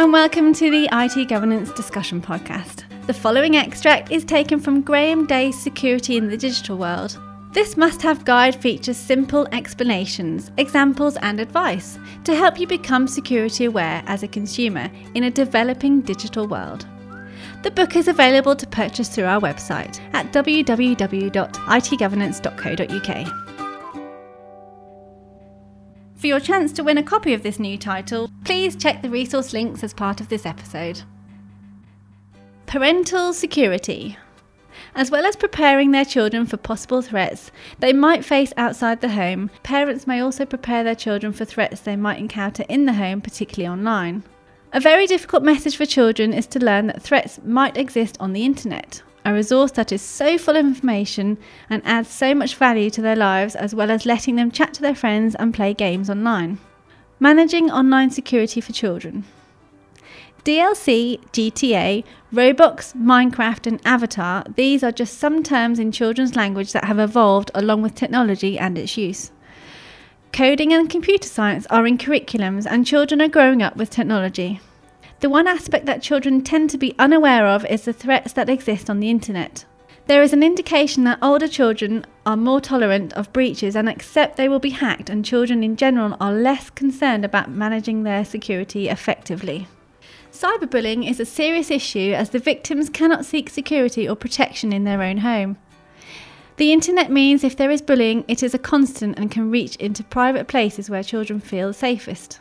and welcome to the IT Governance Discussion Podcast. The following extract is taken from Graham Day's Security in the Digital World. This must have guide features simple explanations, examples, and advice to help you become security aware as a consumer in a developing digital world. The book is available to purchase through our website at www.itgovernance.co.uk. For your chance to win a copy of this new title, please check the resource links as part of this episode. Parental security. As well as preparing their children for possible threats they might face outside the home, parents may also prepare their children for threats they might encounter in the home, particularly online. A very difficult message for children is to learn that threats might exist on the internet a resource that is so full of information and adds so much value to their lives, as well as letting them chat to their friends and play games online. Managing online security for children. DLC, GTA, Roblox, Minecraft, and Avatar, these are just some terms in children's language that have evolved along with technology and its use. Coding and computer science are in curriculums, and children are growing up with technology. The one aspect that children tend to be unaware of is the threats that exist on the internet. There is an indication that older children are more tolerant of breaches and accept they will be hacked, and children in general are less concerned about managing their security effectively. Cyberbullying is a serious issue as the victims cannot seek security or protection in their own home. The internet means if there is bullying, it is a constant and can reach into private places where children feel safest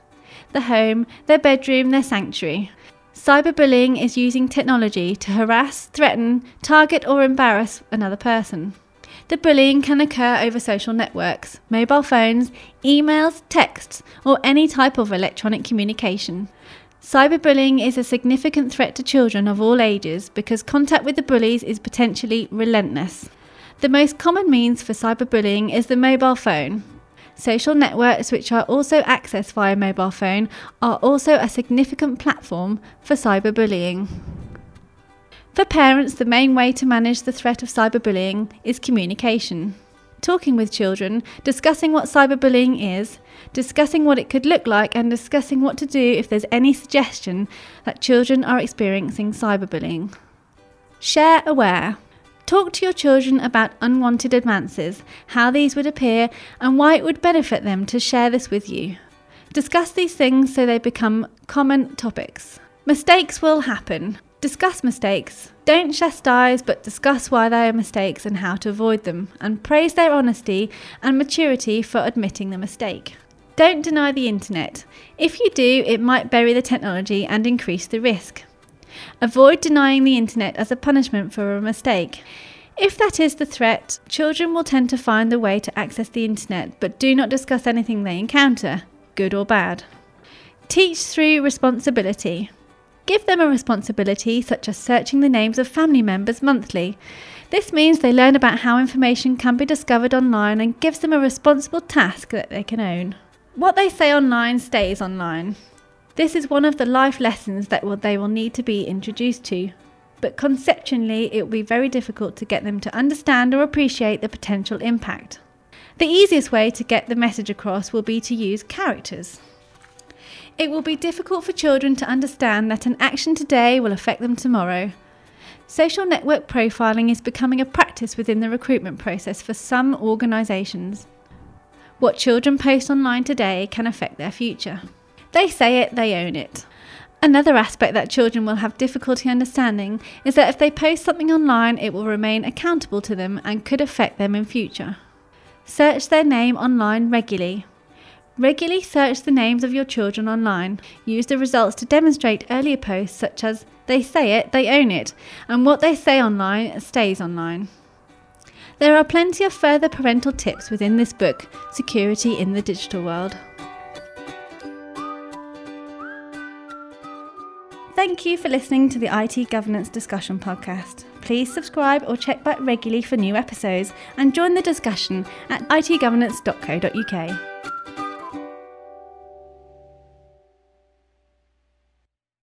the home, their bedroom, their sanctuary. Cyberbullying is using technology to harass, threaten, target, or embarrass another person. The bullying can occur over social networks, mobile phones, emails, texts, or any type of electronic communication. Cyberbullying is a significant threat to children of all ages because contact with the bullies is potentially relentless. The most common means for cyberbullying is the mobile phone, Social networks, which are also accessed via mobile phone, are also a significant platform for cyberbullying. For parents, the main way to manage the threat of cyberbullying is communication. Talking with children, discussing what cyberbullying is, discussing what it could look like, and discussing what to do if there's any suggestion that children are experiencing cyberbullying. Share aware. Talk to your children about unwanted advances, how these would appear, and why it would benefit them to share this with you. Discuss these things so they become common topics. Mistakes will happen. Discuss mistakes. Don't chastise, but discuss why they are mistakes and how to avoid them, and praise their honesty and maturity for admitting the mistake. Don't deny the internet. If you do, it might bury the technology and increase the risk. Avoid denying the internet as a punishment for a mistake. If that is the threat, children will tend to find a way to access the internet but do not discuss anything they encounter, good or bad. Teach through responsibility. Give them a responsibility such as searching the names of family members monthly. This means they learn about how information can be discovered online and gives them a responsible task that they can own. What they say online stays online. This is one of the life lessons that will, they will need to be introduced to. But conceptually, it will be very difficult to get them to understand or appreciate the potential impact. The easiest way to get the message across will be to use characters. It will be difficult for children to understand that an action today will affect them tomorrow. Social network profiling is becoming a practice within the recruitment process for some organisations. What children post online today can affect their future. They say it, they own it. Another aspect that children will have difficulty understanding is that if they post something online, it will remain accountable to them and could affect them in future. Search their name online regularly. Regularly search the names of your children online. Use the results to demonstrate earlier posts such as they say it, they own it, and what they say online stays online. There are plenty of further parental tips within this book, Security in the Digital World. Thank you for listening to the IT Governance Discussion Podcast. Please subscribe or check back regularly for new episodes and join the discussion at itgovernance.co.uk.